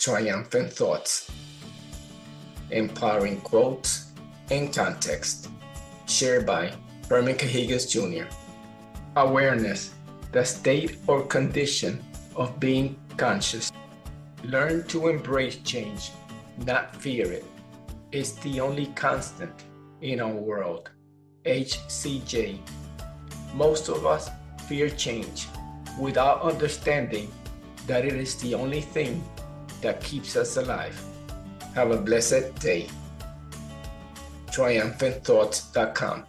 Triumphant Thoughts, empowering quotes and context, shared by Herman Cahigas Jr. Awareness, the state or condition of being conscious. Learn to embrace change, not fear it. It's the only constant in our world. HCJ. Most of us fear change without understanding that it is the only thing that keeps us alive. Have a blessed day. TriumphantThoughts.com